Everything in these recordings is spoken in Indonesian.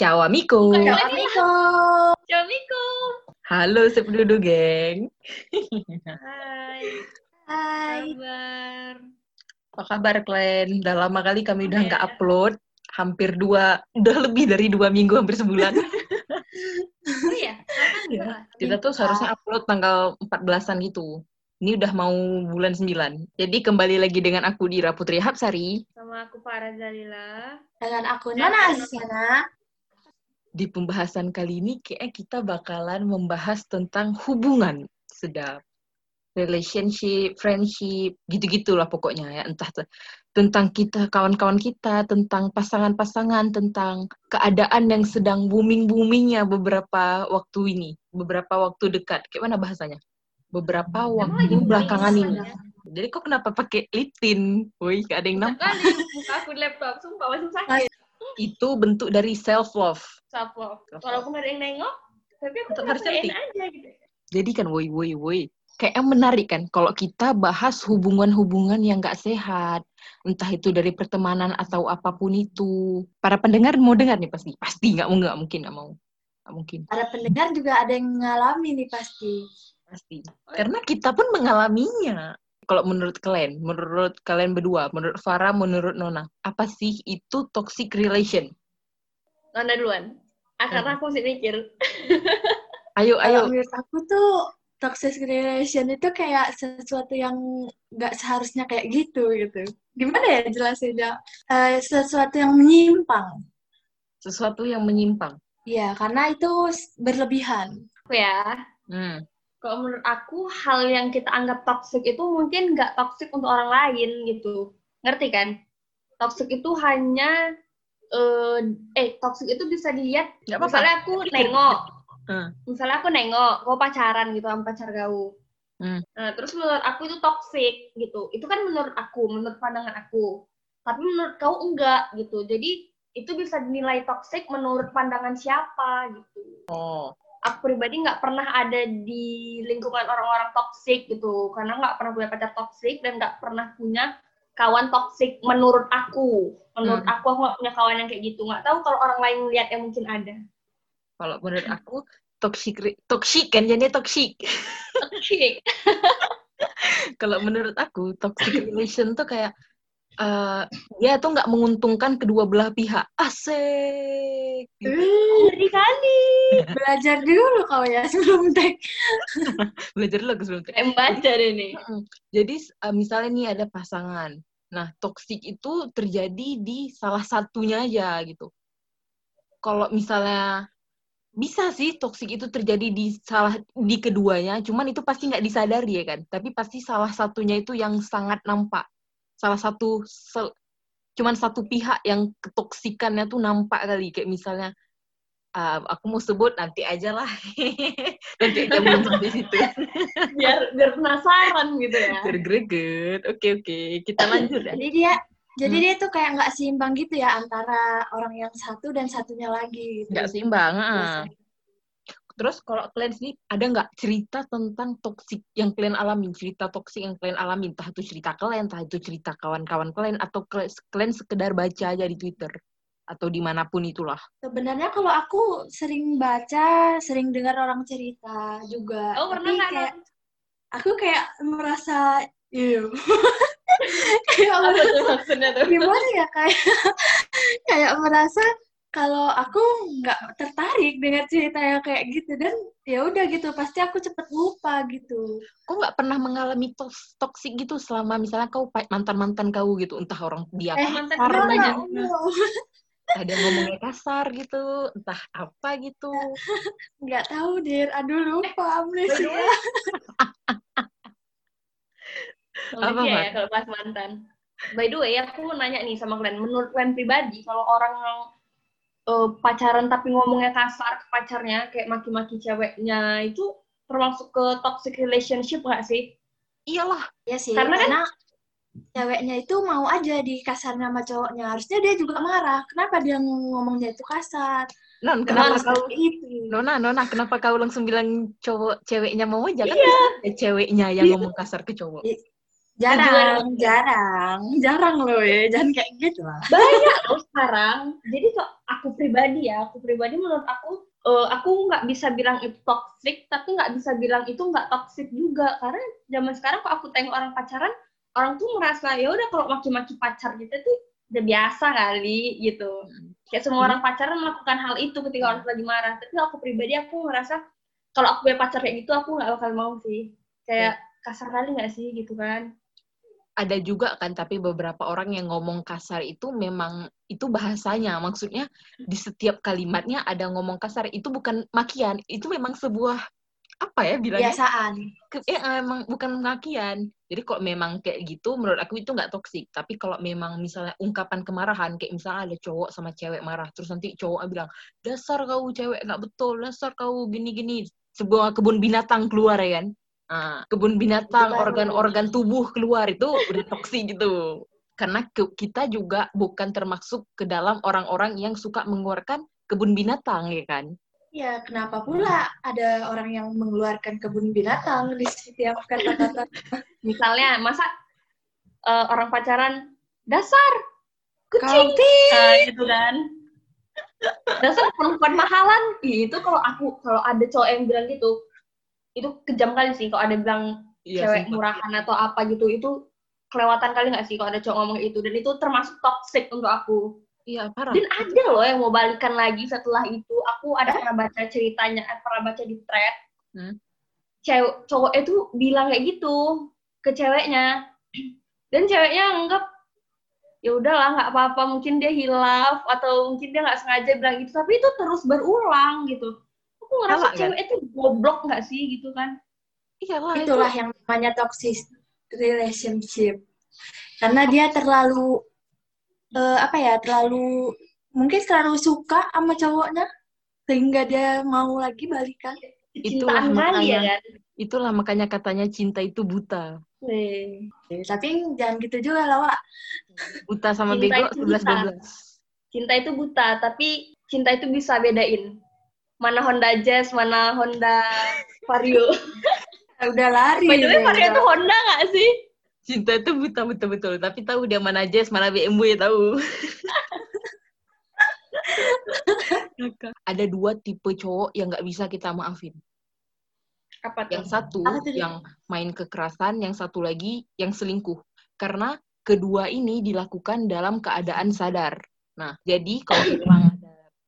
Ciao amico. Ciao amico. Ciao Miko. Halo sepedudu geng. Hai. Hai. Kabar. Apa kabar kalian? Udah lama kali kami udah Iya. nggak upload. Hampir dua, udah lebih dari dua minggu, hampir sebulan. Oh iya, kapan Iya. ya? Kita tuh seharusnya upload tanggal 14-an gitu. Ini udah mau bulan 9. Jadi kembali lagi dengan aku Dira Putri Hapsari. Sama aku Farah Zalila. Dengan aku Nona Aziana. Di pembahasan kali ini kayaknya kita bakalan membahas tentang hubungan. Sedap. Relationship, friendship, gitu-gitulah pokoknya ya. Entah te- tentang kita, kawan-kawan kita, tentang pasangan-pasangan, tentang keadaan yang sedang booming-boomingnya beberapa waktu ini. Beberapa waktu dekat. Kayak mana bahasanya? Beberapa Emang waktu lagi belakangan ini. sebenarnya? Jadi kok kenapa pakai lip tint? Woi, gak ada yang nampak. Buka aku laptop, sumpah masih sakit. Itu bentuk dari self-love. Self love. Walaupun gak ada yang nengok, tapi aku Tetap harus cantik. aja gitu. Jadi kan, woi, woi, woi. Kayak yang menarik kan, kalau kita bahas hubungan-hubungan yang gak sehat. Entah itu dari pertemanan atau apa pun itu. Para pendengar mau dengar nih pasti. Pasti nggak mau, nggak mungkin, nggak mau. Nggak mungkin, Para pendengar juga ada yang mengalami nih pasti. pasti. Karena kita pun mengalaminya. Kalau menurut kalian, menurut kalian berdua, menurut Farah, menurut Nona, apa sih itu toxic relation? Nanda duluan. Ah, karena aku masih mikir. Ayo, Kalau ayo. menurut aku tuh toxic relation itu kayak sesuatu yang nggak seharusnya kayak gitu gitu. Gimana ya jelasinnya? Eh, sesuatu yang menyimpang. Sesuatu yang menyimpang. Iya, karena itu berlebihan. Aku ya, Hmm. Kalau menurut aku hal yang kita anggap toxic itu mungkin nggak toxic untuk orang lain gitu. Ngerti kan? Toxic itu hanya eh, eh toxic itu bisa dilihat apa-apa. misalnya aku nengok. Hmm. misalnya aku nengok kau pacaran gitu sama pacar kau Hmm. nah terus menurut aku itu toxic gitu. Itu kan menurut aku menurut pandangan aku. Tapi menurut kau enggak gitu. Jadi itu bisa dinilai toxic menurut pandangan siapa gitu. Oh. Aku pribadi nggak pernah ada di lingkungan orang-orang toksik gitu. Karena nggak pernah punya pacar toksik dan nggak pernah punya kawan toksik menurut aku. Menurut Hmm. aku aku nggak punya kawan yang kayak gitu. Nggak tahu kalau orang lain lihat yang mungkin ada. Kalau menurut aku toxic toxic kan jadinya toxic. toksik Kalau menurut aku toxic relation tuh kayak eh dia tuh nggak menguntungkan kedua belah pihak. Asik. Gitu. Ngeri kali belajar dulu kau ya sebelum tag. Belajar dulu sebelum kayak baca deh nih Mm-mm. Jadi eh, misalnya nih ada pasangan. Nah, toksik itu terjadi di salah satunya aja gitu. Kalau misalnya bisa sih toksik itu terjadi di salah di keduanya, cuman itu pasti nggak disadari ya kan. Tapi pasti salah satunya itu yang sangat nampak. Salah satu sel- cuman satu pihak yang ketoksikannya tuh nampak kali kayak misalnya ah, aku mau sebut nanti aja lah. nanti aja belum sampai situ. biar biar penasaran gitu ya Tergreget. Oke oke, kita lanjut ya. Jadi dia jadi Hmm. dia tuh kayak nggak seimbang gitu ya antara orang yang satu dan satunya lagi gitu. Nggak seimbang. ah. Terus kalau kalian sendiri ada nggak cerita tentang toksik yang kalian alami, cerita toksik yang kalian alami, entah itu cerita kalian, entah itu cerita kawan-kawan kalian, atau kal- kalian sekedar baca aja di Twitter atau di mana pun itulah. Sebenarnya kalau aku sering baca, sering dengar orang cerita juga. oh pernah Tapi nggak kayak Nan? aku kayak merasa ew. kayak apa merasa- tuh maksudnya tuh gimana ya kayak kayak merasa kalau aku nggak tertarik dengan cerita yang kayak gitu dan ya udah gitu pasti aku cepet lupa gitu. Kok nggak pernah mengalami tos- toksik gitu selama misalnya kau pa- mantan-mantan kau gitu, entah orang dia Eh, mantan kasar kenapa aja, ya? ada ngomongnya kasar gitu, entah apa gitu. nggak tahu dir, aduh lupa amnesia. Oh, Apa, Mat? ya kalau bahas mantan. By the way, aku mau nanya nih sama kalian. Menurut kalian pribadi, kalau orang eh, pacaran tapi ngomongnya kasar ke pacarnya, kayak maki-maki ceweknya, itu termasuk ke toxic relationship nggak sih? Iyalah, Iya sih, Karena karena, kan- ceweknya itu mau aja dikasarnya sama cowoknya. Harusnya dia juga marah. Kenapa dia ngomongnya itu kasar? non kenapa harus kau itu. Nona, Nona, kenapa kau langsung bilang cowok ceweknya mau aja kan? Iya. ceweknya yang ngomong kasar ke cowok. Jarang, jarang, jarang loh ya, jangan kayak gitu lah. banyak loh sekarang. Jadi kok aku pribadi ya aku pribadi menurut aku eh, aku nggak bisa bilang itu toxic tapi nggak bisa bilang itu nggak toxic juga. Karena zaman sekarang kok aku tengok orang pacaran orang tuh merasa ya udah kalau maki-maki pacar gitu tuh udah biasa kali gitu. Kayak semua orang pacaran melakukan hal itu ketika orang lagi marah. Tapi aku pribadi aku ngerasa kalau aku punya pacar kayak gitu aku nggak bakal mau sih. Kayak kasar kali nggak sih gitu kan ada juga kan tapi beberapa orang yang ngomong kasar itu memang itu bahasanya. Maksudnya di setiap kalimatnya ada ngomong kasar. Itu bukan makian itu memang sebuah apa ya bilangnya? Kebiasaan. Ke- ya emang bukan makian. Jadi kok memang kayak gitu menurut aku itu nggak toksik tapi kalau memang misalnya ungkapan kemarahan kayak misalnya ada cowok sama cewek marah terus nanti cowok bilang dasar kau cewek nggak betul dasar kau gini gini sebuah kebun binatang keluar ya kan Ah, kebun binatang, organ-organ tubuh keluar itu udah toksik gitu. Karena ke- kita juga bukan termasuk ke dalam orang-orang yang suka mengeluarkan kebun binatang, ya kan? Ya, kenapa pula ada orang yang mengeluarkan kebun binatang di setiap kata-kata? misalnya masa eh, orang pacaran dasar kucing Nah, gitu kan dasar perempuan mahalan itu kalau aku kalau ada cowok yang bilang gitu itu kejam kali sih kalau ada bilang Iya, cewek sumpah. murahan atau apa gitu itu kelewatan kali nggak sih kalau ada cowok ngomong itu? Dan itu termasuk toxic untuk aku. Iya, parah. dan ada loh yang mau balikan lagi setelah itu. Aku ada pernah baca ceritanya eh, pernah baca di thread. Hmm. cewek cowok itu bilang kayak gitu ke ceweknya. Dan ceweknya anggap ya udahlah nggak apa-apa mungkin dia hilaf atau mungkin dia nggak sengaja bilang gitu. Tapi itu terus berulang gitu aku ngerasa Salah, kan? cewek itu goblok nggak sih gitu kan Iyalah, itu. Itulah yang namanya toxic relationship. Karena dia terlalu eh, apa ya, terlalu mungkin terlalu suka sama cowoknya sehingga dia mau lagi balikan. Itulah ya makanya. kan Itulah makanya katanya cinta itu buta. Weh. Tapi jangan gitu juga lah, Wak. Buta sama Cinta bego 11 buta. 12. cinta itu buta tapi cinta itu bisa bedain mana Honda Jazz mana Honda Vario Udah lari. by the way Vario itu Honda nggak sih Cinta itu buta betul-betul, tapi tahu dia mana jazz, mana BMW tahu. Ada dua tipe cowok yang nggak bisa kita maafin. apa tuh Yang satu Apa tuh? yang main kekerasan, yang satu lagi yang selingkuh. Karena kedua ini dilakukan dalam keadaan sadar. Nah, jadi kalau memang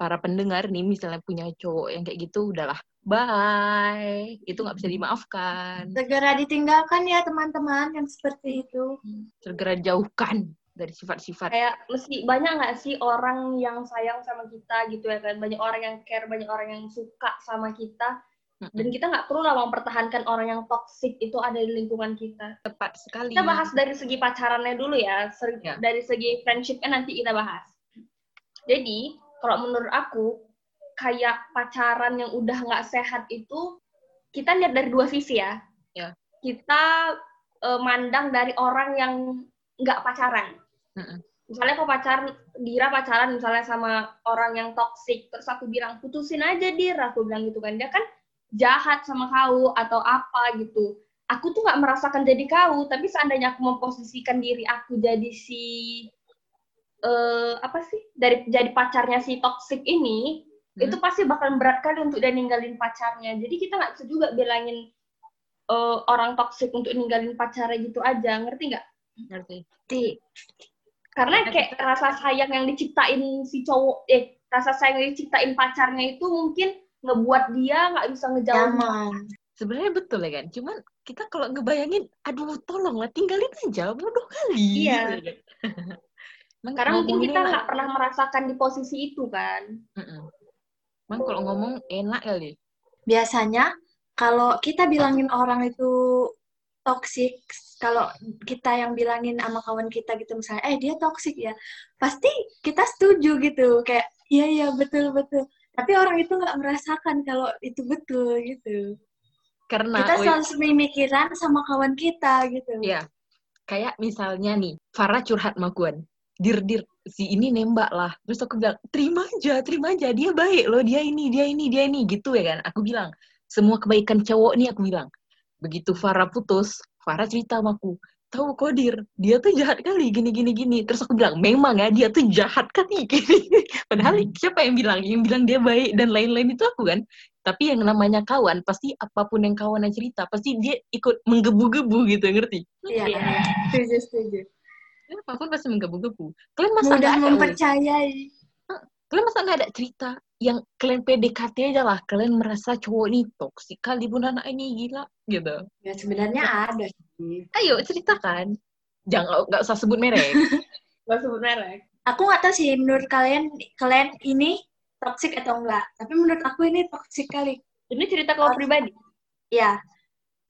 para pendengar nih misalnya punya cowok yang kayak gitu, udahlah, bye. Itu nggak bisa dimaafkan. Segera ditinggalkan ya teman-teman yang seperti itu. Segera jauhkan dari sifat-sifat. kayak mesti banyak nggak sih orang yang sayang sama kita gitu ya kan banyak orang yang care banyak orang yang suka sama kita dan kita nggak perlu lah mempertahankan orang yang toxic itu ada di lingkungan kita Tepat sekali. kita bahas dari segi pacarannya dulu ya Ser- Ya. dari segi friendshipnya nanti kita bahas jadi kalau menurut aku kayak pacaran yang udah nggak sehat itu kita lihat dari dua sisi ya. Ya. kita eh, mandang dari orang yang nggak pacaran. Mm-mm. misalnya kau pacaran Dira pacaran misalnya sama orang yang toksik terus aku bilang putusin aja Dira aku bilang gitu kan. Dia kan jahat sama kau atau apa gitu. Aku tuh nggak merasakan jadi kau tapi seandainya aku memposisikan diri aku jadi si eh apa sih dari jadi pacarnya si toksik ini Hmm. itu pasti bakal berat kali untuk dia ninggalin pacarnya jadi kita nggak bisa juga bilangin eh, orang toksik untuk ninggalin pacarnya gitu aja ngerti nggak Ngerti? Ti. karena kayak rasa sayang yang diciptain si cowok eh rasa sayang yang diciptain pacarnya itu mungkin ngebuat dia nggak bisa ngejauhin Nyaman. Sebenarnya betul ya kan? Cuman kita kalau ngebayangin, aduh tolonglah tinggalin aja, bodoh kali. Iya. Emang karena mungkin kita nggak pernah merasakan di posisi itu kan Mm-mm. Emang kalau ngomong enak kali. Biasanya kalau kita bilangin orang itu toxic, kalau kita yang bilangin sama kawan kita gitu misalnya, eh dia toxic ya, pasti kita setuju gitu, kayak iya iya betul betul. Tapi orang itu nggak merasakan kalau itu betul gitu. Karena, kita selalu sepemikiran sama kawan kita gitu. Iya. kayak misalnya nih, Farah curhat sama. Dir, dir, si ini nembak lah. Terus aku bilang, terima aja, terima aja. Dia baik loh, dia ini, dia ini, dia ini. Gitu ya kan. Aku bilang, semua kebaikan cowok nih aku bilang. Begitu Farah putus, Farah cerita sama aku. tahu kodir dia tuh jahat kali gini gini gini terus aku bilang memang ya dia tuh jahat kali gini padahal siapa yang bilang yang bilang dia baik dan lain-lain itu aku kan tapi yang namanya kawan pasti apa pun yang kawan yang cerita pasti dia ikut menggebu-gebu gitu ngerti Iya, setuju, setuju. Apa pun pasti menggebu-gebu kalian masa Mudah nggak ada mempercayai. kalian masa nggak ada cerita yang kalian PDKT aja lah kalian merasa cowok ini toksik kali anak ini gila gitu Ya sebenarnya ada sih. ayo ceritakan jangan nggak usah sebut merek Gak sebut merek. Aku nggak tahu sih menurut kalian kalian ini toxic atau enggak. Tapi menurut aku ini toxic kali. Ini cerita kau pribadi. Ya.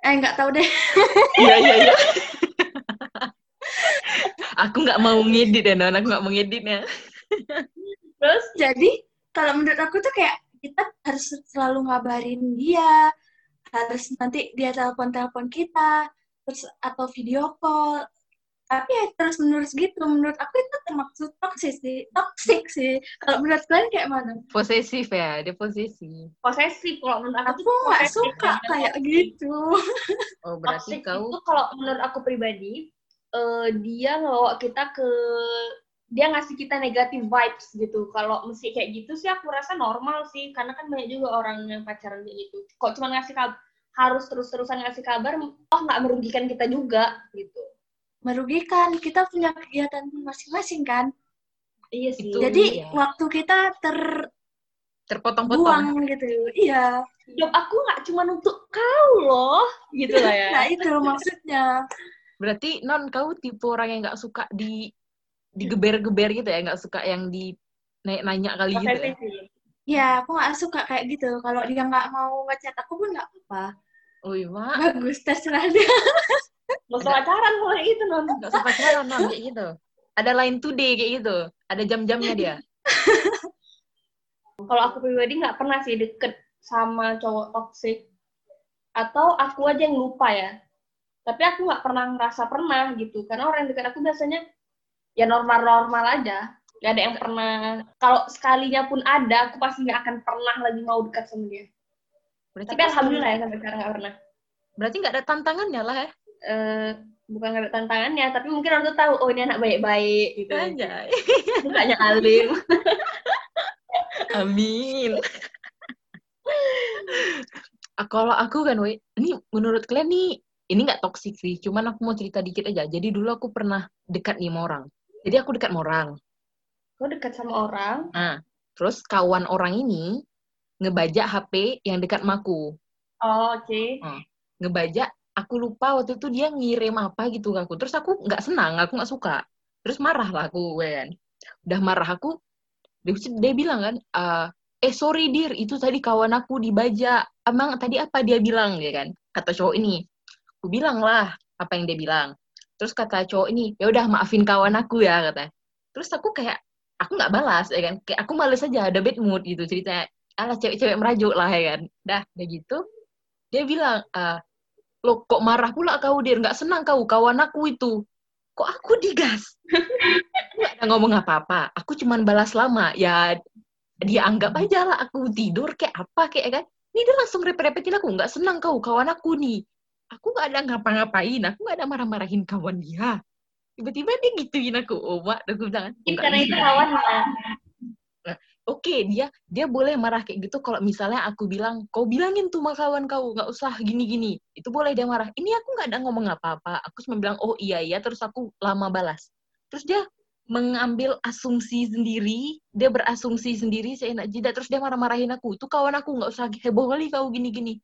Eh nggak tahu deh. iya iya iya aku nggak mau ngedit ya non aku nggak mau ngeditnya Terus Jadi kalau menurut aku tuh kayak kita harus selalu ngabarin dia, harus nanti dia telepon-telepon kita, terus atau video call. Tapi ya terus menerus gitu. Menurut aku itu termasuk toxic sih. Toxic sih. Kalau menurut kalian kayak mana? posesif ya dia posesif posesif kalau menurut aku Aku tuh nggak posesif. suka kayak gitu. oh berarti Toxic kau itu kalau menurut aku pribadi eh, dia ngebawa kita ke dia ngasih kita negatif vibes gitu. Kalau mesti kayak gitu sih aku rasa normal sih karena kan banyak juga orang yang pacaran kayak gitu. Kok cuma ngasih kabar harus terus-terusan ngasih kabar, oh nggak merugikan kita juga gitu. Merugikan. Kita punya kegiatan masing-masing kan. Iya sih. Itu Jadi iya. waktu kita terbuang terpotong-potong gitu. Iya. Hidup aku nggak cuma untuk kau loh, gitu lah ya. Nah itu maksudnya. Berarti non kau tipe orang yang nggak suka di digeber-geber gitu ya nggak suka yang di naik nanya kali gitu ya. Ya, aku nggak suka kayak gitu. Kalau dia nggak mau ngechat aku pun nggak apa-apa. Wih, mak Bagus, terserah dia. Usah pacaran mulai itu non. nggak suka pacaran non kayak gitu ada line today kayak gitu ada jam-jamnya dia Kalau aku pribadi nggak pernah sih deket sama cowok toxic. Atau aku aja yang lupa ya. Tapi aku nggak pernah ngerasa pernah gitu. Karena orang yang dekat aku biasanya ya normal-normal aja. Gak ada yang pernah. Kalau sekalinya pun ada, aku pasti nggak akan pernah lagi mau dekat sama dia. berarti Tapi alhamdulillah ya sampai sekarang nggak pernah. berarti nggak ada tantangannya lah ya Eh, bukan nggak ada tantangannya, tapi mungkin orang tuh tahu, oh ini anak baik-baik gitu. aja Mukanya alim. amin kalau aku kan, woi, ini menurut kalian nih, ini nggak toksik sih, cuman aku mau cerita dikit aja. Jadi dulu aku pernah dekat nih sama orang. Jadi aku dekat sama orang. Kau dekat sama orang, Nah, terus kawan orang ini ngebajak HP yang dekat sama aku. oh, oke. Ngebajak, aku lupa waktu itu dia ngirim apa gitu ke aku. Terus aku nggak senang, aku nggak suka. Terus marah lah aku, kan. Udah marah aku, dia, dia bilang kan, "Ah, eh sorry dir, itu tadi kawan aku dibajak. Emang tadi apa dia bilang, ya kan? Kata cowok ini. Aku bilang lah apa yang dia bilang. Terus kata cowok ini, ya udah maafin kawan aku ya, kata. Terus aku kayak, aku nggak balas, ya kan? Kayak aku males aja, ada bad mood gitu ceritanya. Alah cewek-cewek merajuk lah, ya kan? Dah, udah gitu. Dia bilang, ah, lo kok marah pula kau dir, nggak senang kau, kawan aku itu. Kok aku digas? Nggak ada ngomong apa-apa. Aku cuman balas lama. Ya, dia anggap aja lah aku tidur kayak apa kayak kan. Ini dia langsung repet-repetin aku, nggak senang kau, kawan aku nih. Aku nggak ada ngapa-ngapain, aku nggak ada marah-marahin kawan dia. Tiba-tiba dia gituin aku, oh mak, aku bilang, Mungkin "Nggak karena bisa." itu kawannya. Oke, dia dia boleh marah kayak gitu kalau misalnya aku bilang, kau bilangin tuh sama kawan kau, nggak usah gini-gini. Itu boleh dia marah. Ini aku nggak ada ngomong apa-apa. Aku cuma bilang, oh iya iya, terus aku lama balas. Terus dia mengambil asumsi sendiri, dia berasumsi sendiri, saya enak jidat, terus dia marah-marahin aku. Itu kawan aku, nggak usah heboh kali kau gini-gini.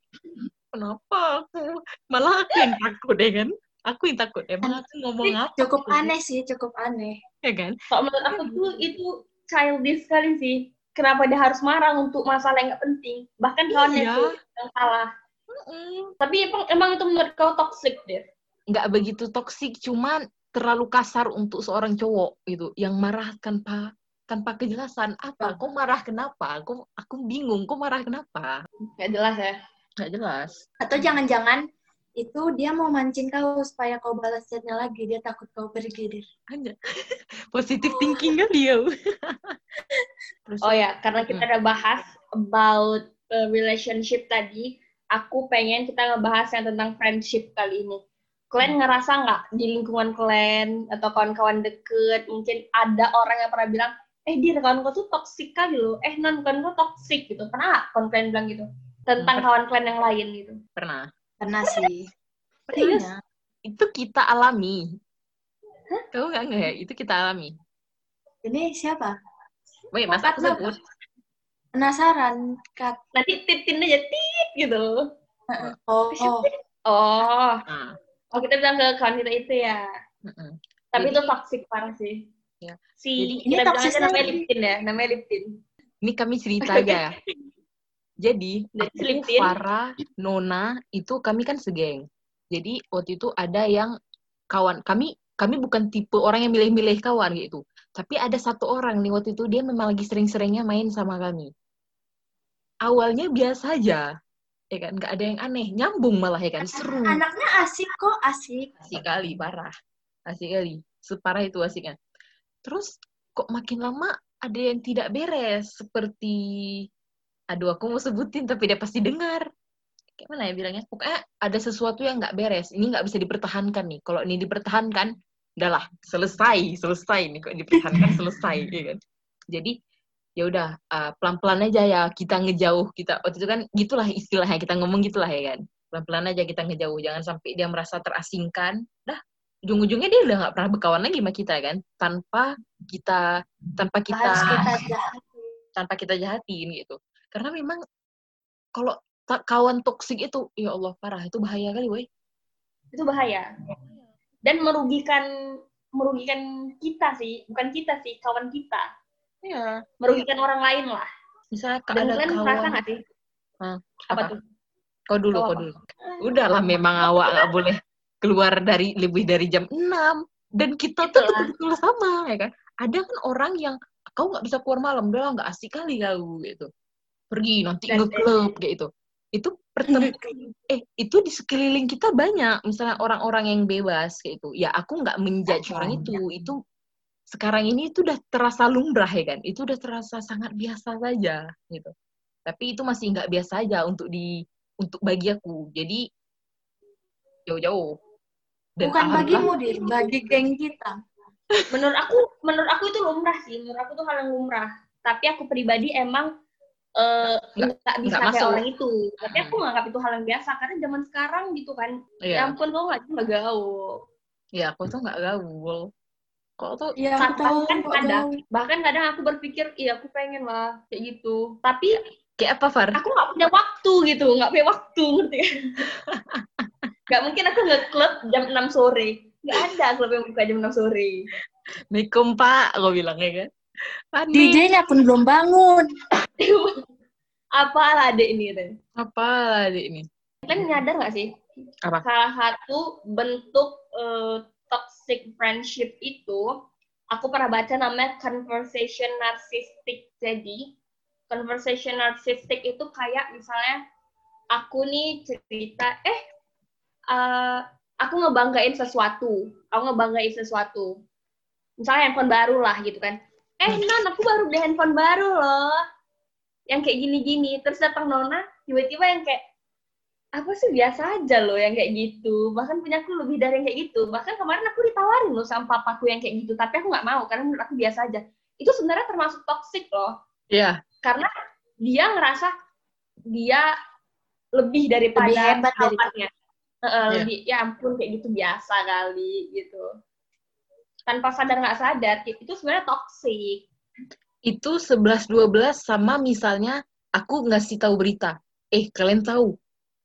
Kenapa aku? Malah aku yang takut deh kan? Aku yang takut. Emang aku ngomong apa? cukup gitu? aneh sih, cukup aneh. Ya kan? Kalau menurut aku tuh itu childish sekali sih. Kenapa dia harus marah untuk masalah yang nggak penting? Bahkan kawannya Iya. itu yang salah. Mm-mm. Tapi emang, emang itu menurut kau toxic deh. nggak begitu toksik, cuman terlalu kasar untuk seorang cowok gitu, yang marah tanpa tanpa kejelasan apa? Kok marah kenapa? Kok aku bingung, kok marah kenapa? Nggak jelas ya. Nggak jelas. Atau jangan-jangan itu dia mau mancing kau supaya kau balas chatnya lagi. Dia takut kau pergi, Dir. Aja. Positive thinking kan dia. Terus Oh ya, karena kita udah bahas about uh, relationship tadi, aku pengen kita ngebahas yang tentang friendship kali ini. Kalian ngerasa nggak di lingkungan kalian atau kawan-kawan deket mungkin ada orang yang pernah bilang, eh dia kawan kau tuh toksik kali loh, eh non kawan kau toksik gitu. Pernah nggak kawan kalian bilang gitu tentang kawan kalian yang lain gitu? Pernah. Pernah sih. Serius? Pernah. Itu kita alami. Kamu nggak nggak ya? Itu kita alami. Ini siapa? Wait, masa aku sebut? Penasaran, Kak. Nanti titin aja tit gitu. Oh, oh. Oh, Nah, oh kita bilang ke kawan kita itu ya. mm-mm. Tapi Jadi- itu toxic parah sih. Ya. Si Jadi- Ini kita bilang toxic aja namanya. Liptin ya, namanya Liptin. Ini kami cerita aja ya. Jadi, aku, selipin. Farah, Nona, itu kami kan segeng. Jadi, waktu itu ada yang kawan, kami kami bukan tipe orang yang milih-milih kawan gitu. Tapi ada satu orang nih waktu itu, dia memang lagi sering-seringnya main sama kami. Awalnya biasa aja, ya kan? Nggak ada yang aneh. Nyambung malah ya kan? Seru. Anaknya asik kok, asik. Asik kali, parah. Asik kali. Separah itu asiknya. Terus, kok makin lama ada yang tidak beres. Seperti, aduh aku mau sebutin tapi dia pasti dengar. Kayak mana ya bilangnya? Pokoknya ada sesuatu yang nggak beres. Ini nggak bisa dipertahankan nih. Kalau ini dipertahankan, udahlah, selesai. Selesai nih. Kok dipertahankan, selesai. Ya kan? Jadi, ya udah uh, pelan-pelan aja ya kita ngejauh kita waktu itu kan gitulah istilahnya kita ngomong gitulah ya kan pelan-pelan aja kita ngejauh jangan sampai dia merasa terasingkan dah ujung-ujungnya dia udah nggak pernah berkawan lagi sama kita kan tanpa kita tanpa kita kita tanpa kita jahatin gitu karena memang kalau kawan toksik itu ya Allah parah itu bahaya kali woi Itu bahaya. Dan merugikan merugikan kita sih, bukan kita sih, kawan kita. ya Merugikan orang lain lah. misalnya Dan ada kalian merasa kawan nggak sih? Hah, Apa apa? tuh? kau dulu Kau dulu udahlah memang awak nggak boleh keluar dari lebih dari jam 6 dan kita tuh Itulah. betul sama ya kan ada kan orang yang kau nggak bisa keluar malam udah nggak asik kali kau gitu pergi nanti Dan- nge-club kayak itu itu pertemuan eh itu di sekeliling kita banyak. Misalnya orang-orang yang bebas kayak itu ya aku nggak menjudge orang itu. Itu sekarang ini itu udah terasa lumrah ya kan? Itu udah terasa sangat biasa saja gitu. Tapi itu masih nggak biasa aja untuk di untuk bagi aku. Jadi jauh-jauh. Dan Bukan bagimu, Dir. Bagi geng kita. Menurut aku, menurut aku itu lumrah sih. Menurut aku tuh hal yang lumrah. Tapi aku pribadi emang eh, Nggak- nggak bisa nggak kayak masuk. orang itu. Tapi aku nganggap itu hal yang biasa karena zaman sekarang gitu kan. Ya Iya, ampun kau nggak cuma gaul. ya aku tuh nggak gaul. Kok tuh Iya, aku tahu. bahkan kok ada, tahu. bahkan kadang aku berpikir, iya aku pengen lah kayak gitu. Tapi kayak apa, Far? aku nggak punya waktu gitu, nggak punya waktu ngerti kan? Nggak mungkin aku nge-club jam 6 sore. Nggak ada klub yang buka jam 6 sore. Assalamualaikum, Pak. Aku bilang ya kan. DJ-nya pun belum bangun. Apalah adek ini Ren? Apa adik ini? Kalian nyadar nggak sih? Apa? Salah satu bentuk eh, toxic friendship itu, aku pernah baca namanya conversation narcissistic. Jadi, conversation narcissistic itu kayak misalnya, aku nih cerita, eh, eh, aku ngebanggain sesuatu. Aku ngebanggain sesuatu. Misalnya handphone baru lah gitu kan. Eh, Nan, aku baru beli handphone baru loh. Yang kayak gini-gini. Terus datang Nona, tiba-tiba yang kayak, apa sih biasa aja loh yang kayak gitu. Bahkan punya aku lebih dari yang kayak gitu. Bahkan kemarin aku ditawarin loh sama papaku yang kayak gitu. Tapi aku nggak mau, karena menurut aku biasa aja. Itu sebenarnya termasuk toxic loh. Iya. Karena dia ngerasa dia lebih daripada Lebih hebat dari-. Heeh, Iya. lebih, ya ampun kayak gitu biasa kali gitu. Tanpa sadar nggak sadar, itu sebenarnya toxic. Itu 11-12 sama misalnya aku ngasih tahu berita. Eh, kalian tahu,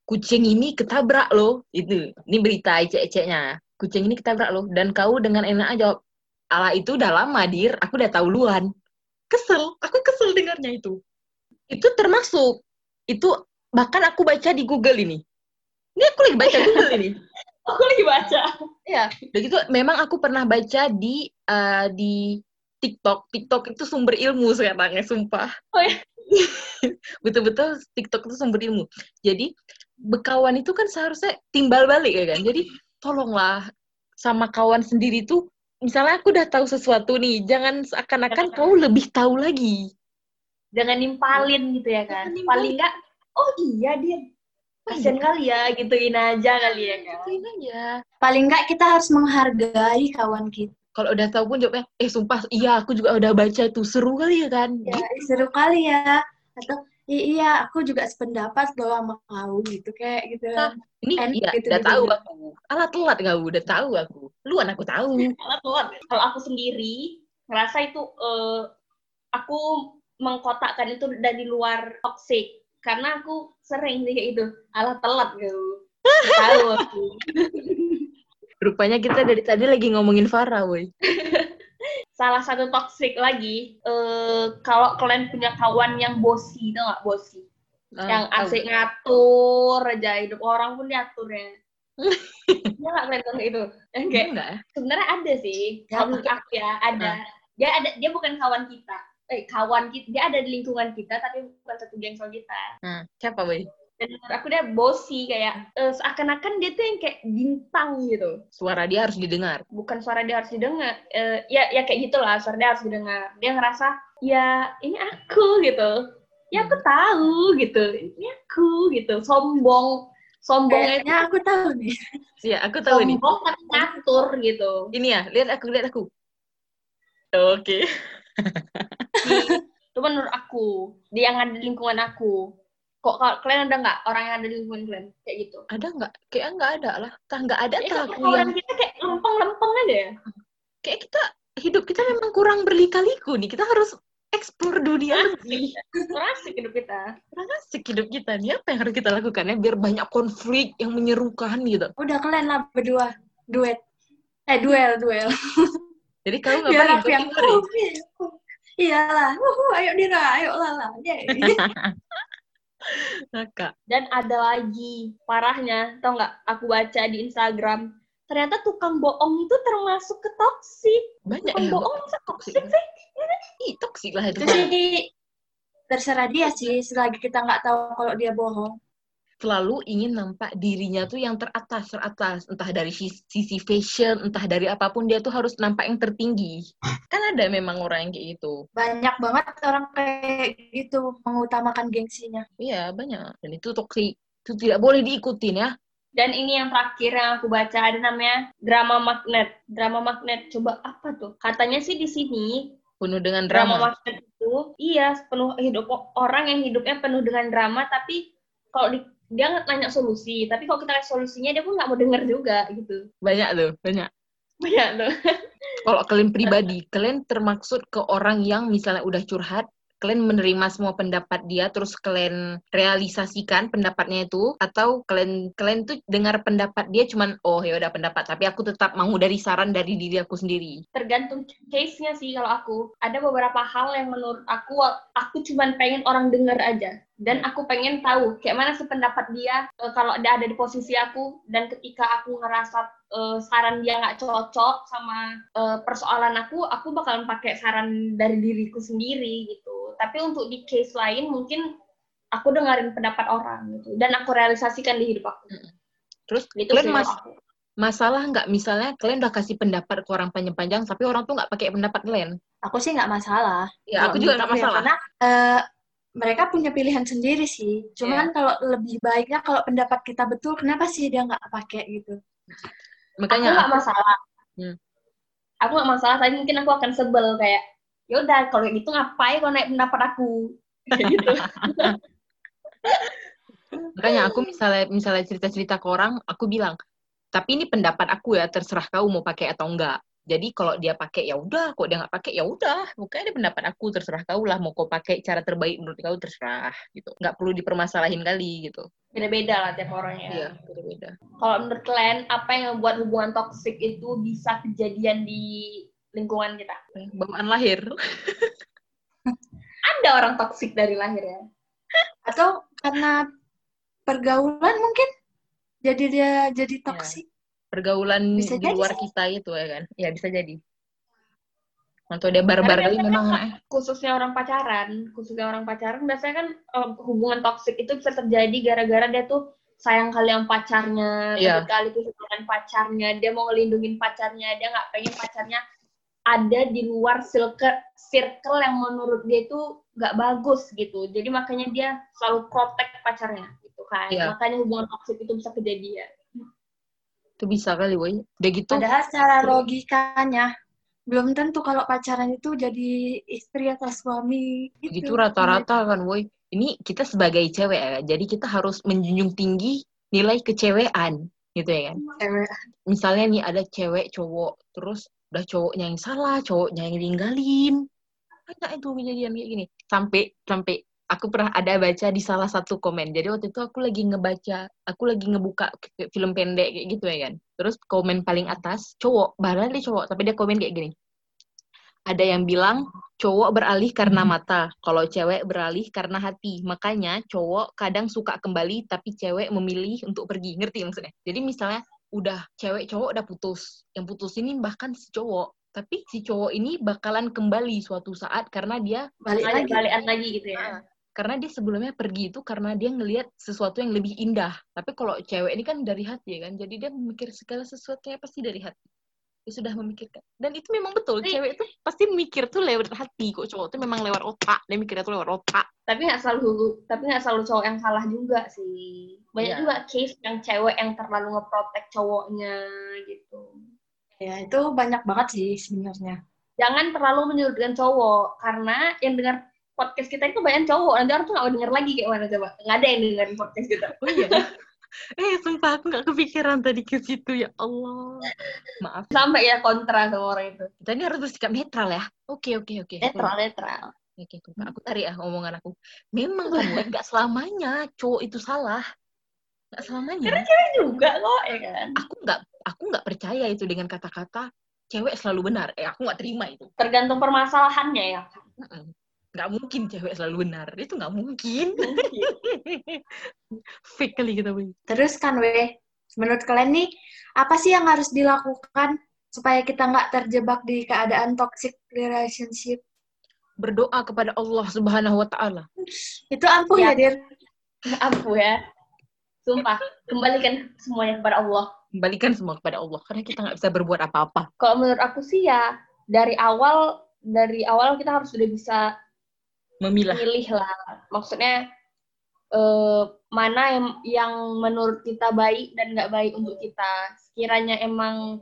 kucing ini ketabrak loh. Itu. Ini berita ecek-eceknya. Kucing ini ketabrak loh. Dan kau dengan enak jawab, ala itu udah lama, Dir. Aku udah tahu luan. Kesel. Aku kesel dengarnya itu. Itu termasuk. Itu bahkan aku baca di Google ini. Ini aku lagi baca Google ini. Aku lagi baca. Iya, udah gitu memang aku pernah baca di eh, di TikTok. TikTok itu sumber ilmu sekarang ya, sumpah. Oh, iya? Betul-betul TikTok itu sumber ilmu. Jadi berkawan itu kan seharusnya timbal balik ya kan. Jadi tolonglah sama kawan sendiri tuh misalnya aku udah tahu sesuatu nih, jangan seakan-akan kau lebih tahu lagi. Jangan nimpalin gitu ya kan. Nimpalin. Paling nggak, oh iya dia kasian kali ya gituin aja kali ya kan Gituin aja. Paling nggak kita harus menghargai kawan kita. Kalau udah tahu pun jawabnya, eh sumpah, iya aku juga udah baca tuh, seru kali ya kan? Ya, Gitu. seru kali ya. Atau "I- iya, aku juga sependapat loh sama kau gitu kayak gitu. Nah, Ini Enak iya, gitu udah gitu. tahu aku. Alat telat kau, udah tahu aku. Luan aku tahu. Karena telat. Kalau aku sendiri ngerasa itu eh, aku mengkotakkan itu dari luar toxic karena aku sering sih kayak itu alah telat gitu. Tahu aku. Rupanya kita dari tadi lagi ngomongin Farah, woi. Salah satu toxic lagi eh, kalau kalian punya kawan yang bosi, tau nggak bosi? Ah, yang asik ngatur aja hidup orang pun diatur ya. Iya nggak kalian tahu itu? Yang kayak Enggak ya? sebenarnya ada sih Ya, aku ya ada dia ada dia bukan kawan kita eh kawan kita dia ada di lingkungan kita tapi bukan satu geng sama kita Hmm, siapa, woi? Dan menurut aku dia bosi kayak eh, seakan-akan dia tuh yang kayak bintang gitu Suara dia harus didengar. bukan suara dia harus didengar Eh, ya ya kayak gitulah suara dia harus didengar dia ngerasa ya ini aku gitu ya aku tahu gitu ini aku gitu sombong sombongnya Kayaknya aku tahu nih. Iya, aku tahu nih. sombong tapi ngatur gitu Ini ya, lihat aku, lihat aku. Oke. itu menurut aku dia yang ada di lingkungan aku kok kalau kalian ada nggak orang yang ada di lingkungan kalian kayak gitu Ada nggak? Kayak nggak ada lah. Tah nggak ada Kayaknya tah kayak yang kita kayak lempeng-lempeng aja ya kayak kita hidup kita memang kurang berlika-liku nih. Kita harus eksplor dunia lebih. kurang asik hidup kita Kurang asik hidup kita nih. Apa yang harus kita lakukan ya biar banyak konflik yang menyerukan gitu. Udah kalian lah berdua duet. Eh duel, duel. Jadi kamu ngapain? aku yang ya? "Oh, iyalah. Wuhu, ayo Dira, ayo lah Kakak. dan ada lagi parahnya tau nggak aku baca di Instagram ternyata tukang bohong itu termasuk ke toksik Banyak tukang ya. bohong masa toksik. sih Ih, toksik lah itu. Sih terserah dia sih selagi kita nggak tahu kalau dia bohong. Selalu ingin nampak dirinya tuh yang teratas, teratas. Entah dari sis- sisi fashion, entah dari apa pun, dia tuh harus nampak yang tertinggi. Kan ada memang orang yang kayak gitu. Banyak banget orang kayak gitu mengutamakan gengsinya. Iya, banyak. Dan itu toksik. Itu tidak boleh diikutin ya. dan ini yang terakhir yang aku baca ada namanya drama magnet drama magnet coba apa tuh katanya sih di sini Penuh dengan drama drama. magnet itu iya penuh hidup orang yang hidupnya penuh dengan drama tapi kalau di, dia nggak nanya solusi tapi kalau kita kasih solusinya dia pun nggak mau denger juga gitu Banyak tuh, banyak. banyak tuh Kalau kalian pribadi, kalian termaksud ke orang yang misalnya udah curhat, kalian menerima semua pendapat dia, terus kalian realisasikan pendapatnya itu, atau kalian kalian tuh dengar pendapat dia cuman, oh ya udah pendapat, tapi aku tetap mau dari saran dari diri aku sendiri. tergantung case-nya sih kalau aku ada beberapa hal yang menurut aku aku cuman pengen orang denger aja dan aku pengen tahu kayak mana sih pendapat dia eh, kalau dia ada di posisi aku dan ketika aku ngerasa eh, saran dia nggak cocok sama eh, persoalan aku aku bakalan pakai saran dari diriku sendiri gitu tapi untuk di case lain mungkin aku dengerin pendapat orang gitu dan aku realisasikan di hidup aku Terus gitu kalian mas aku. masalah nggak misalnya kalian udah kasih pendapat ke orang panjang-panjang, tapi orang tuh nggak pakai pendapat kalian? Aku sih nggak masalah. Ya aku juga nggak ya, masalah. karena eh, mereka punya pilihan sendiri sih. Cuman kalau lebih baiknya kalau pendapat kita betul, kenapa sih dia nggak pakai gitu? aku Makanya nggak masalah Hmm. aku nggak masalah tapi mungkin aku akan sebel kayak yaudah kalau gitu ngapain kalau naik pendapat aku kayak gitu Makanya aku misalnya misalnya cerita-cerita ke orang, aku bilang, tapi ini pendapat aku ya, terserah kau mau pakai atau enggak. Jadi kalau dia pakai ya udah, kok dia nggak pakai ya udah, pokoknya ini pendapat aku, terserah kau lah mau kau pakai cara terbaik menurut kau terserah gitu. Nggak perlu dipermasalahin kali gitu. beda-beda lah tiap orangnya Iya, beda-beda. kalau menurut kalian apa yang membuat hubungan toksik itu bisa kejadian di lingkungan kita Bawaan lahir. ada orang toksik dari lahir ya Atau karena pergaulan mungkin jadi dia jadi toksik. Pergaulan Bisa di jadi luar sih. kita itu ya kan. Ya bisa jadi. Atau dia barbar kali memang eh. khususnya orang pacaran khususnya orang pacaran biasanya kan eh, hubungan toksik itu bisa terjadi gara-gara dia tuh sayang kali yang pacarnya Iya. sakit kali kehilangan pacarnya dia mau ngelindungin pacarnya dia nggak pengen pacarnya ada di luar circle circle yang menurut dia itu nggak bagus gitu jadi makanya dia selalu protect pacarnya gitu kan. Iya. Makanya hubungan toksik itu bisa kejadian. Itu bisa kali, woy. Udah gitu, Padahal secara logikanya belum tentu kalau pacaran itu jadi istri atau suami gitu gitu. rata-rata kan, woy. Ini kita sebagai cewek ya, jadi kita harus menjunjung tinggi nilai kecewean, gitu ya kan. Cewek. Misalnya nih ada cewek cowok, terus udah cowoknya yang salah, cowoknya yang ninggalin. Banyak itu kejadian kayak gini. Sampai sampai aku pernah ada baca di salah satu komen. Jadi waktu itu aku lagi ngebaca, aku lagi ngebuka film pendek kayak gitu ya kan. Terus komen paling atas cowok, bahkan dia cowok, tapi dia komen kayak gini. Ada yang bilang cowok beralih karena mata, kalau cewek beralih karena hati. Makanya cowok kadang suka kembali, tapi cewek memilih untuk pergi. Ngerti maksudnya? Jadi misalnya udah cewek cowok udah putus, yang putus ini bahkan si cowok, tapi si cowok ini bakalan kembali suatu saat karena dia Balik lagi. Balik-balikan lagi gitu ya. Karena dia sebelumnya pergi itu karena dia ngelihat sesuatu yang lebih indah. Tapi kalau cewek ini kan dari hati ya kan, jadi dia memikir segala sesuatunya pasti dari hati. Dia sudah memikirkan. Dan itu memang betul, Tapi- cewek itu pasti mikir tuh lewat hati kok, cowok tuh memang lewat otak. Dia mikirnya tuh lewat otak. Tapi nggak selalu, tapi nggak selalu cowok yang salah juga sih. Banyak Iya. juga case yang cewek yang terlalu ngeprotek cowoknya gitu. Ya, itu banyak banget sih sebenarnya. Jangan terlalu menyudutkan cowok karena yang dengar podcast kita itu banyak cowok. Nanti orang tuh nggak mau denger lagi kayak mana coba. Nggak ada yang dengerin podcast kita. Oh iya. eh, sumpah aku nggak kepikiran tadi ke situ ya Allah. Maaf. Sampai ya kontra sama orang itu. Kita ini harus bersikap netral ya. Oke, oke, oke. Netral, netral. Oke, oke. aku tarik ya omongan aku. Memang kan, Boy, nggak selamanya cowok itu salah. Nggak selamanya. juga kok ya kan. aku nggak aku nggak percaya itu dengan kata-kata cewek selalu benar. Eh aku nggak terima itu. Tergantung permasalahannya ya. kan. Nggak mungkin cewek selalu benar. Itu nggak mungkin. Fake kali kita boy. Terus kan, weh, menurut kalian nih, apa sih yang harus dilakukan supaya kita nggak terjebak di keadaan toxic relationship? Berdoa kepada Allah Subhanahu Wa Taala. Itu ampuh Ya. ya, Dir? Ampuh ya. Sumpah, kembalikan semuanya kepada Allah. Kembalikan semua kepada Allah karena kita nggak bisa berbuat apa-apa. Kalau menurut aku sih ya, dari awal dari awal kita harus sudah bisa Memilah. milih lah. Maksudnya eh, mana yang, yang menurut kita baik dan nggak baik untuk kita. Sekiranya emang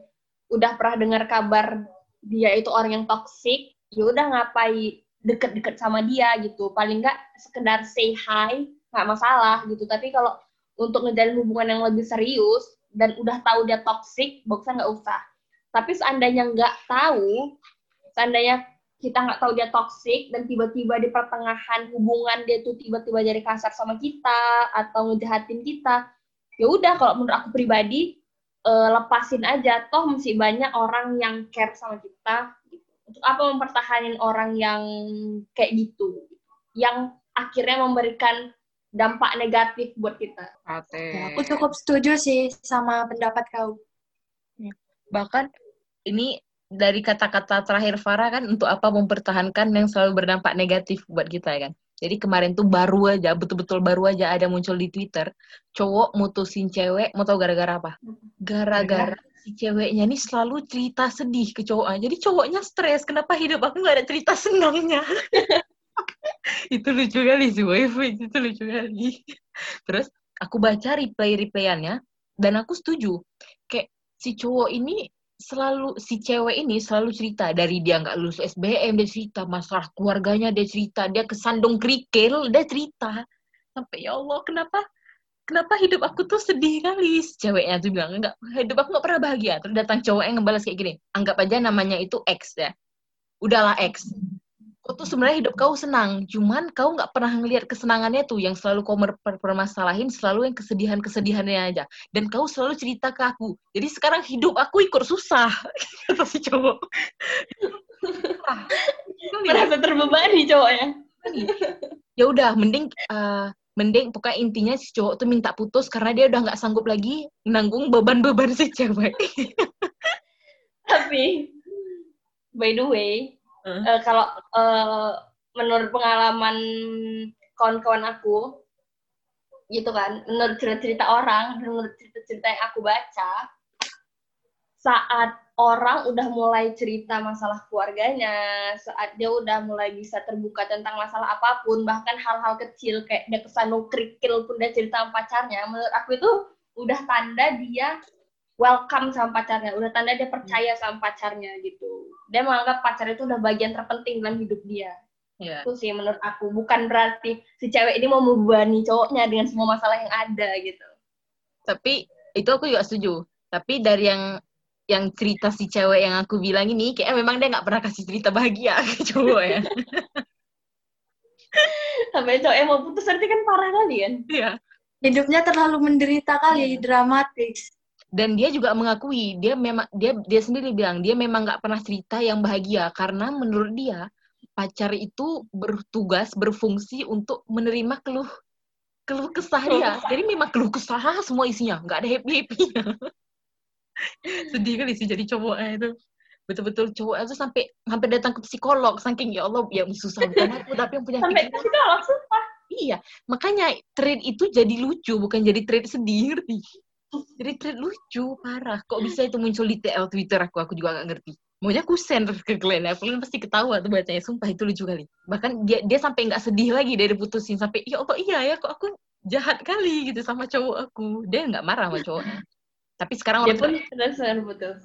udah pernah dengar kabar dia itu orang yang toksik, ya udah ngapain deket-deket sama dia gitu. Paling nggak sekedar say hi, nggak masalah gitu. Tapi kalau untuk ngejalin hubungan yang lebih serius dan udah tahu dia toksik, bagusnya nggak usah. Tapi seandainya nggak tahu, seandainya kita nggak tahu dia toksik dan tiba-tiba di pertengahan hubungan dia tuh tiba-tiba jadi kasar sama kita atau ngejahatin kita ya udah kalau menurut aku pribadi eh, lepasin aja. Toh masih banyak orang yang care sama kita gitu. untuk apa mempertahankan orang yang kayak gitu? Yang akhirnya memberikan dampak negatif buat kita. Ya, aku cukup setuju sih sama pendapat kau. Bahkan ini dari kata-kata terakhir Farah kan untuk apa mempertahankan yang selalu berdampak negatif buat kita ya kan. Jadi kemarin tuh baru aja, betul-betul baru aja ada muncul di Twitter, cowok mutusin cewek, mau tau gara-gara apa? Gara-gara si ceweknya nih selalu cerita sedih ke cowoknya. Jadi cowoknya stres, kenapa hidup aku gak ada cerita senangnya? itu lucu kali sih, boy. Itu lucu kali. Terus aku baca replay-replayannya, dan aku setuju. Kayak si cowok ini selalu si cewek ini selalu cerita. Dari dia nggak lulus SBM dia cerita. Masalah keluarganya dia cerita. Dia kesandung kerikil dia cerita. Sampai ya Allah kenapa? Kenapa hidup aku tuh sedih kali? Si ceweknya tuh bilang enggak hidup aku nggak pernah bahagia. Terus datang cowok yang ngebalas kayak gini. Anggap aja namanya itu X ya. Udahlah X tuh sebenarnya hidup kau senang cuman kau nggak pernah ngelihat kesenangannya tuh yang selalu kau permasalahin selalu yang kesedihan kesedihannya aja. Dan kau selalu cerita ke aku jadi sekarang hidup aku ikut susah kata si cowok. Ah, merasa terbebani cowoknya. Ya udah mending eh, mending pokoknya intinya si cowok tuh minta putus karena dia udah nggak sanggup lagi nanggung beban-beban si cewek. Tapi by the way Hmm. eh, kalau eh, menurut pengalaman kawan-kawan aku gitu kan menurut cerita-cerita orang menurut cerita-cerita yang aku baca saat orang udah mulai cerita masalah keluarganya, saat dia udah mulai bisa terbuka tentang masalah apa pun, bahkan hal-hal kecil kayak dia ke sana kerikil pun dia cerita sama pacarnya, menurut aku itu udah tanda dia welcome sama pacarnya, udah tanda dia percaya sama pacarnya gitu. Dia menganggap pacar itu udah bagian terpenting dalam hidup dia. Iya. Itu sih menurut aku, bukan berarti si cewek ini mau membebani cowoknya dengan semua masalah yang ada gitu. Tapi itu aku juga setuju. Tapi dari yang yang cerita si cewek yang aku bilang ini, kayak memang dia nggak pernah kasih cerita bahagia ke cowok ya. Sampai cowok yang mau putus nanti kan parah kali kan? Iya. Hidupnya terlalu menderita kali, dramatis. Dan dia juga mengakui dia memang dia dia sendiri bilang dia memang nggak pernah cerita yang bahagia karena menurut dia pacar itu bertugas berfungsi untuk menerima keluh keluh kesah dia. Jadi memang keluh kesah semua isinya, nggak ada happy happy. Sedih kali sih jadi cowoknya itu. Betul-betul cowoknya itu sampai sampai datang ke psikolog saking ya Allah yang susah bukan aku tapi yang punya Sampai psikolog, sumpah. Iya, makanya trade itu jadi lucu, bukan jadi trade sedih, ngerti? Jadi trade lucu, parah. Kok bisa itu muncul di TL Twitter aku, aku juga gak ngerti. Maunya aku send ke Glenn, ya, Glenn pasti ketawa tuh bacanya, sumpah itu lucu kali. Bahkan dia dia sampai nggak sedih lagi dari putusin, sampai, ya Allah iya ya, kok aku jahat kali gitu sama cowok aku. Dia nggak marah sama cowoknya. Tapi sekarang Dia pun benar-benar putus.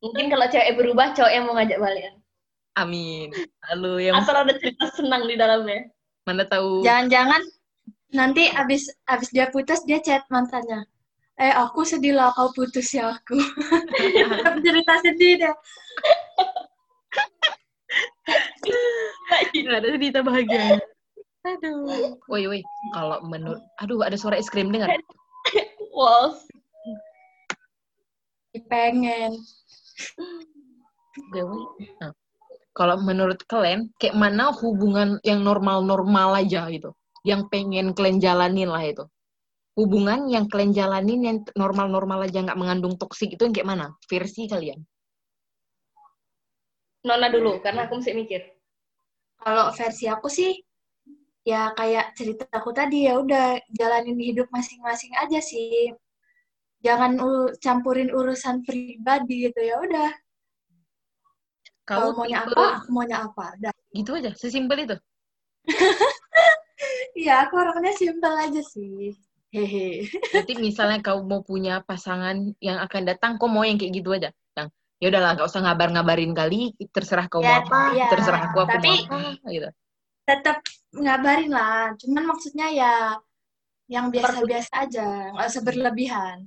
Mungkin kalau cewek berubah, cowok yang mau ngajak balik. amin. Lalu yang Asal ada cerita senang di dalamnya. mana tahu Jangan-jangan nanti abis abis dia putus dia chat mantannya. Eh aku sedih lah kau putus ya aku. cerita sedih deh. nggak ada cerita bahagia. Aduh. Woi, woi. Kalau menurut, aduh ada suara es krim dengar. Wow. Pengen. Woi. Nah, kalau menurut kalian, kayak mana hubungan yang normal-normal aja gitu? Yang pengen kalian jalanin lah itu. Hubungan yang kalian jalanin yang normal-normal aja nggak mengandung toksik itu yang kayak mana? Versi kalian. Nona dulu, karena aku mesti mikir. Kalau versi aku sih ya kayak cerita aku tadi ya udah jalanin hidup masing-masing aja sih. Jangan u- campurin urusan pribadi gitu ya udah. Kalau maunya tipe- apa, aku maunya apa. Dah. Gitu aja, sesimpel itu. Iya, aku orangnya simpel aja sih. Hehe. Nanti misalnya kau mau punya pasangan yang akan datang, kau mau yang kayak gitu aja. Yang ya udahlah, nggak usah ngabar-ngabarin kali, terserah kau Ya, mau apa, iya. terserah aku aku Tapi- mau apa, gitu. Tetap ngabarin lah. Cuman maksudnya ya yang biasa-biasa aja, nggak usah berlebihan.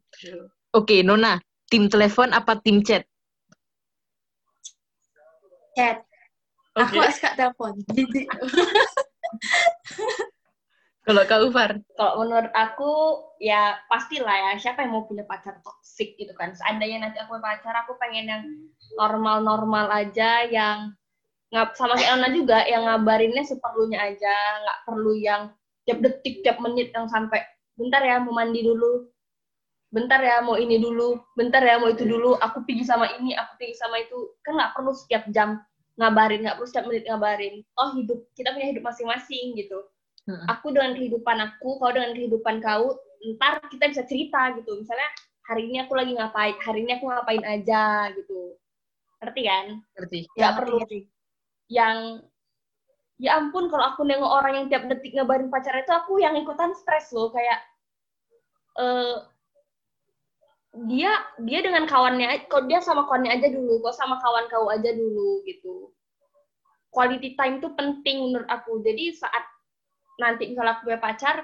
Oke, Nona, tim telepon apa tim chat? Chat. Aku Oke. suka telepon. Kalau Kak Ufar, Kalau menurut aku, ya pastilah ya, siapa yang mau punya pacar toksik gitu kan. Seandainya nanti aku punya pacar, aku pengen yang normal-normal aja, yang ngap sama kayak Nona juga, yang ngabarinnya seperlunya aja, nggak perlu yang tiap detik, tiap menit yang sampai, bentar ya mau mandi dulu, bentar ya mau ini dulu, bentar ya mau itu dulu, aku pergi sama ini, aku pergi sama itu, kan nggak perlu setiap jam ngabarin, nggak perlu setiap menit ngabarin. Oh hidup, kita punya hidup masing-masing gitu. Aku dengan kehidupan aku, kau dengan kehidupan kau, ntar kita bisa cerita gitu. Misalnya hari ini aku lagi ngapain, hari ini aku ngapain aja gitu. Ngerti kan? ngerti? Nggak Ya, perlu ngerti. yang ya ampun kalau aku nengok orang yang tiap detik ngabarin pacarnya itu aku yang ikutan stres loh kayak eh dia dia dengan kawannya kok dia sama kawannya aja dulu kok sama kawan kau aja dulu gitu quality time itu penting menurut aku jadi saat nanti misalnya aku punya pacar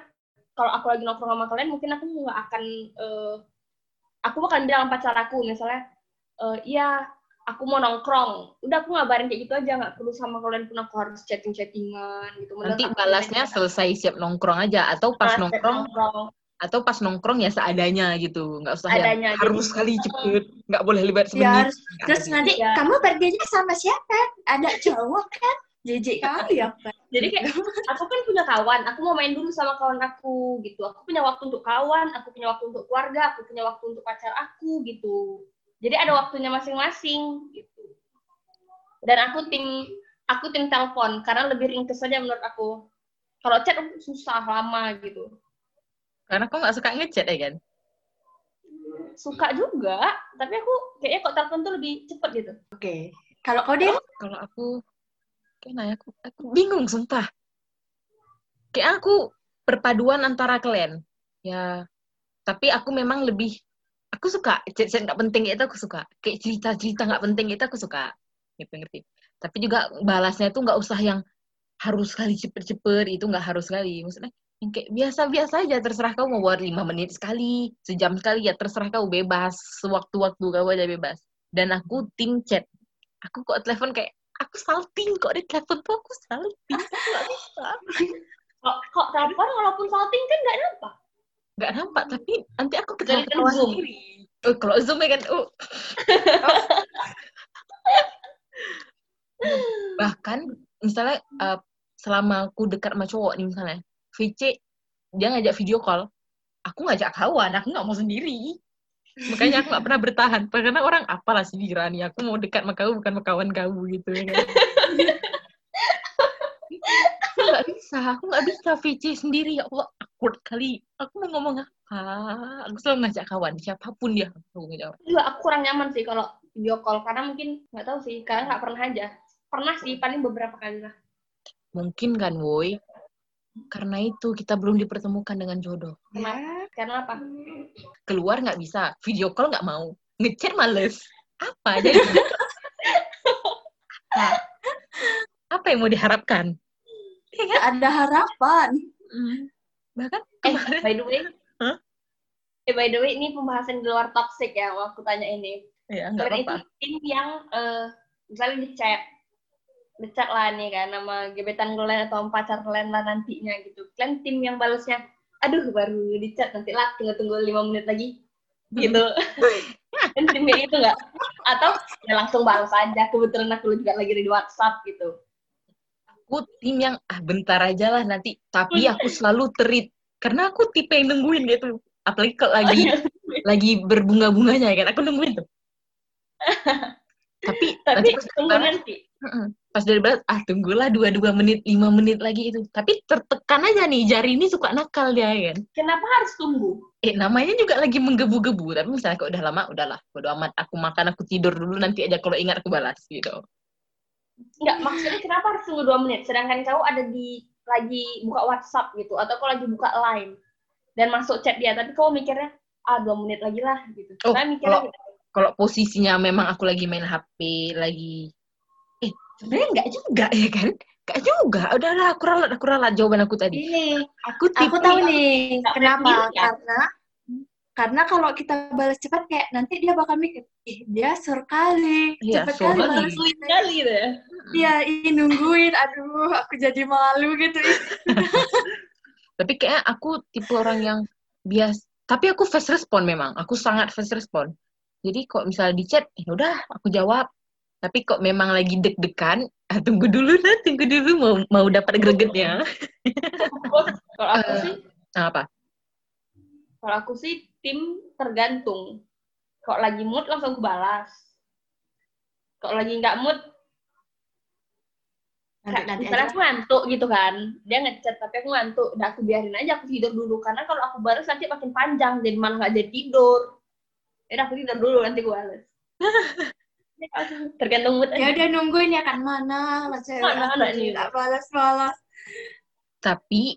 kalau aku lagi nongkrong sama kalian mungkin aku nggak akan eh, aku akan bilang sama pacar aku misalnya eh, iya aku mau nongkrong udah aku ngabarin kayak gitu aja nggak perlu sama kalian pun aku harus chatting chattingan gitu Menurut Nanti aku balasnya selesai siap nongkrong aja atau pas Nah, nongkrong nongkrong atau pas nongkrong ya seadanya gitu, nggak usah Adanya, yang jadi- harus sekali cepet, nggak boleh lebat Ya, semenit. harus. Terus nanti Iya. kamu perginya sama siapa? Ada cowok kan? Jijik kali ya, jadi kayak aku kan punya kawan aku mau main dulu sama kawan aku gitu aku punya waktu untuk kawan aku punya waktu untuk keluarga aku punya waktu untuk pacar aku gitu jadi ada waktunya masing-masing gitu dan aku tim aku tim telepon karena lebih ringkes saja menurut aku kalau chat susah lama gitu Karena kok nggak suka ngechat ya kan? suka juga, tapi aku kayaknya kok telepon tuh lebih cepet gitu. Oke. Kalau kau deh? Kalau aku, kayaknya aku, aku bingung sumpah. Kayak aku perpaduan antara kalian. Ya, tapi aku memang lebih, aku suka chat-chat nggak penting itu aku suka. Kayak cerita-cerita nggak penting itu aku suka. Gitu ngerti. Tapi juga balasnya tuh nggak usah yang harus sekali cepet-cepet itu nggak harus sekali. Maksudnya yang kayak biasa-biasa aja terserah kau mau buat lima menit sekali, sejam sekali ya terserah kau bebas, sewaktu-waktu kau aja bebas. Dan aku tim chat. Aku kok telepon kayak aku salting kok di telepon tuh aku salting, aku nggak bisa. Kok, kok telepon walaupun salting kan nggak nampak. Nggak nampak, tapi nanti aku Kecuali ketawa Zoom. sendiri. Oh, kalau zoom ya kan, oh. Bahkan misalnya uh, selama aku dekat sama cowok nih misalnya, VC dia ngajak video call, aku ngajak kawan, aku nggak mau sendiri. Makanya aku nggak pernah bertahan. Karena orang apalah sih dirani, aku mau dekat sama kamu bukan sama kawan kamu gitu ya kan. aku nggak bisa, aku nggak bisa VC sendiri ya Allah awkward kali. Aku mau ngomong apa? Aku selalu ngajak kawan, siapa pun dia aku ngajak. Juga aku kurang nyaman sih kalau video call karena mungkin nggak tahu sih, karena nggak pernah aja. Pernah sih, paling beberapa kali lah. Mungkin kan, woi. Karena itu kita belum dipertemukan dengan jodoh. Kenapa? Karena apa? Keluar nggak bisa, video call nggak mau, ngechat males. Apa jadi? apa? Apa yang mau diharapkan? Nggak ada harapan. Bahkan Eh, kemarin by the way, Hah? eh by the way ini pembahasan di luar toxic ya, aku tanya ini. ya nggak apa-apa. tim yang eh, misalnya di chat, di chat lah nih kan nama gebetan kalian atau pacar kalian lah nantinya gitu. Kalian tim yang balasnya, aduh baru di chat nanti lah tunggu tunggu lima menit lagi gitu. Kan timnya itu nggak? Atau ya langsung balas aja. Kebetulan aku juga lagi di WhatsApp gitu. Aku tim yang ah bentar aja lah nanti. Tapi aku selalu terit karena aku tipe yang nungguin gitu. Apalagi kalau lagi lagi berbunga-bunganya ya kan, aku nungguin tuh. Tapi Tapi nanti tunggu nanti. Mm-mm. Pas dari balas, ah tunggulah dua dua menit, lima menit lagi itu. Tapi tertekan aja nih, jari ini suka nakal dia ya kan. Kenapa harus tunggu? Eh namanya juga lagi menggebu-gebu, tapi misalnya kalau udah lama, udahlah, bodo amat. Aku makan, aku tidur dulu, nanti aja kalau ingat aku balas gitu. Enggak, maksudnya kenapa harus tunggu dua menit? Sedangkan kau ada di lagi buka WhatsApp gitu, atau kau lagi buka Line dan masuk chat dia, tapi kau mikirnya ah dua menit lagi lah gitu. Oh, Karena mikirnya kalau- gitu. Kalau posisinya memang aku lagi main HP, lagi sebenarnya enggak juga ya kan? Enggak juga. Udahlah, aku ralat, aku ralat jawaban aku tadi. Ini, Aku tipe aku tahu yang- nih nggak kenapa. kan? Karena karena kalau kita balas cepat kayak nanti dia bakal mikir, ih dia sur kali, Iya, cepet sur kali balas. Sulit kali gitu ya. Iya, ih nungguin, aduh aku jadi malu gitu. Tapi kayaknya aku tipe orang yang bias. Tapi aku fast respon memang. Aku sangat fast respon. Jadi kok misalnya di chat, ya udah aku jawab. Tapi kok memang lagi deg-degan, ah, tunggu dulu lah, tunggu dulu mau mau dapat gregetnya. Kalau aku sih, Nah, apa? kalau aku sih tim tergantung. Kalau lagi mood langsung aku balas. Kalau lagi nggak mood, Nanti, nanti misalnya aku ngantuk gitu kan, dia ngechat tapi aku ngantuk, udah aku biarin aja aku tidur dulu karena kalau aku balas nanti makin panjang jadi malah nggak jadi tidur. Ya udah aku tidur dulu nanti gue balas. Ya, Tergantung mood Ya udah nungguin ya kan mana? Lah cewek Mana, tak balas-balas. Tapi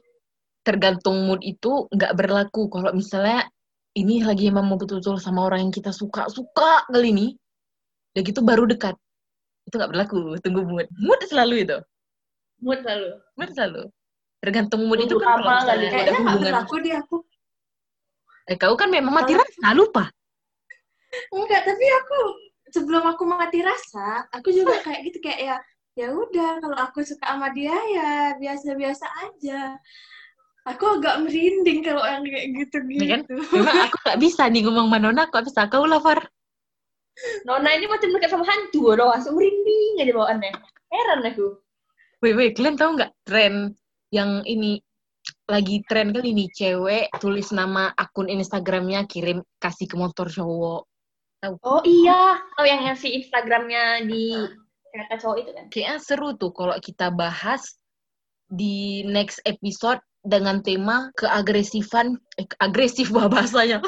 tergantung mood itu nggak berlaku. Kalau misalnya ini lagi emang mau betul-betul sama orang yang kita suka suka kali ini udah gitu baru dekat. Itu nggak berlaku. Tunggu mood. Mood selalu itu. Mood selalu. mood selalu. Tergantung mood itu Tunggu kan kalau misalnya kali. ada Kayaknya nggak hubungan. berlaku di aku. eh kau kan memang mati rasa lupa. Enggak, tapi aku sebelum aku mati rasa, aku juga kayak gitu kayak ya ya udah kalau aku suka sama dia ya biasa-biasa aja. Aku agak merinding kalau yang kayak gitu-gitu. Ya kan? memang aku nggak bisa nih ngomong manona kok bisa kau lah Far Nona ini macam dekat sama hantu doang, langsung merinding aja bawaannya. Heran aku. wait wait kalian tahu nggak tren yang ini lagi tren kali ini cewek tulis nama akun Instagramnya kirim kasih ke motor cowok Oh iya, oh yang ngasih Instagramnya di kereta cowok itu kan? kayaknya seru tuh kalau kita bahas di next episode dengan tema keagresifan eh, agresif bahasanya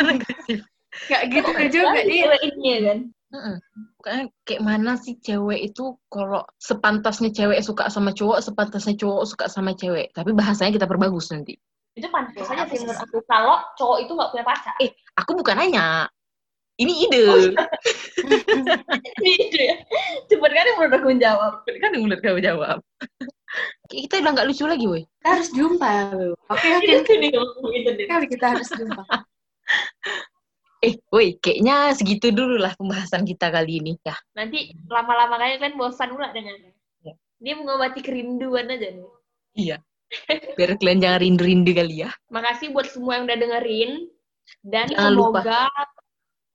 agresif Gak gitu juga Lagi dia. ini ya kan. Pokoknya kayak mana sih cewek itu kalau sepantasnya cewek suka sama cowok, sepantasnya cowok suka sama cewek. Tapi bahasanya kita perbagus nanti. Itu pantas saja sih sih? menurut aku. Kalau cowok itu nggak punya pacar. Eh, aku bukan nanya. Ini ide. Oh, iya. Ini ide ya. Cepet kali menurut aku menjawab. kan yang menurut kamu jawab. Kita udah nggak lucu lagi, woi. Kita harus jumpa. Oke oke. Itu nih ngomong gitu. Kali kita harus jumpa. Eh, woi, kayaknya segitu dulu lah pembahasan kita kali ini ya. Nanti lama-lama kalian kan bosan pula dengannya. Ya. Dia mengobati kerinduan aja nih. Iya. Biar kalian jangan rindu-rindu kali ya. Makasih buat semua yang udah dengerin. Dan Jangan lupa.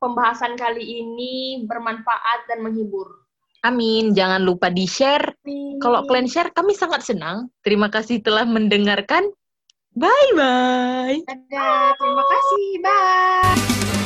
Pembahasan kali ini bermanfaat dan menghibur. Amin. Jangan lupa di-share. Kalau kalian share, kami sangat senang. Terima kasih telah mendengarkan. Bye-bye. Dadah, terima kasih. Bye.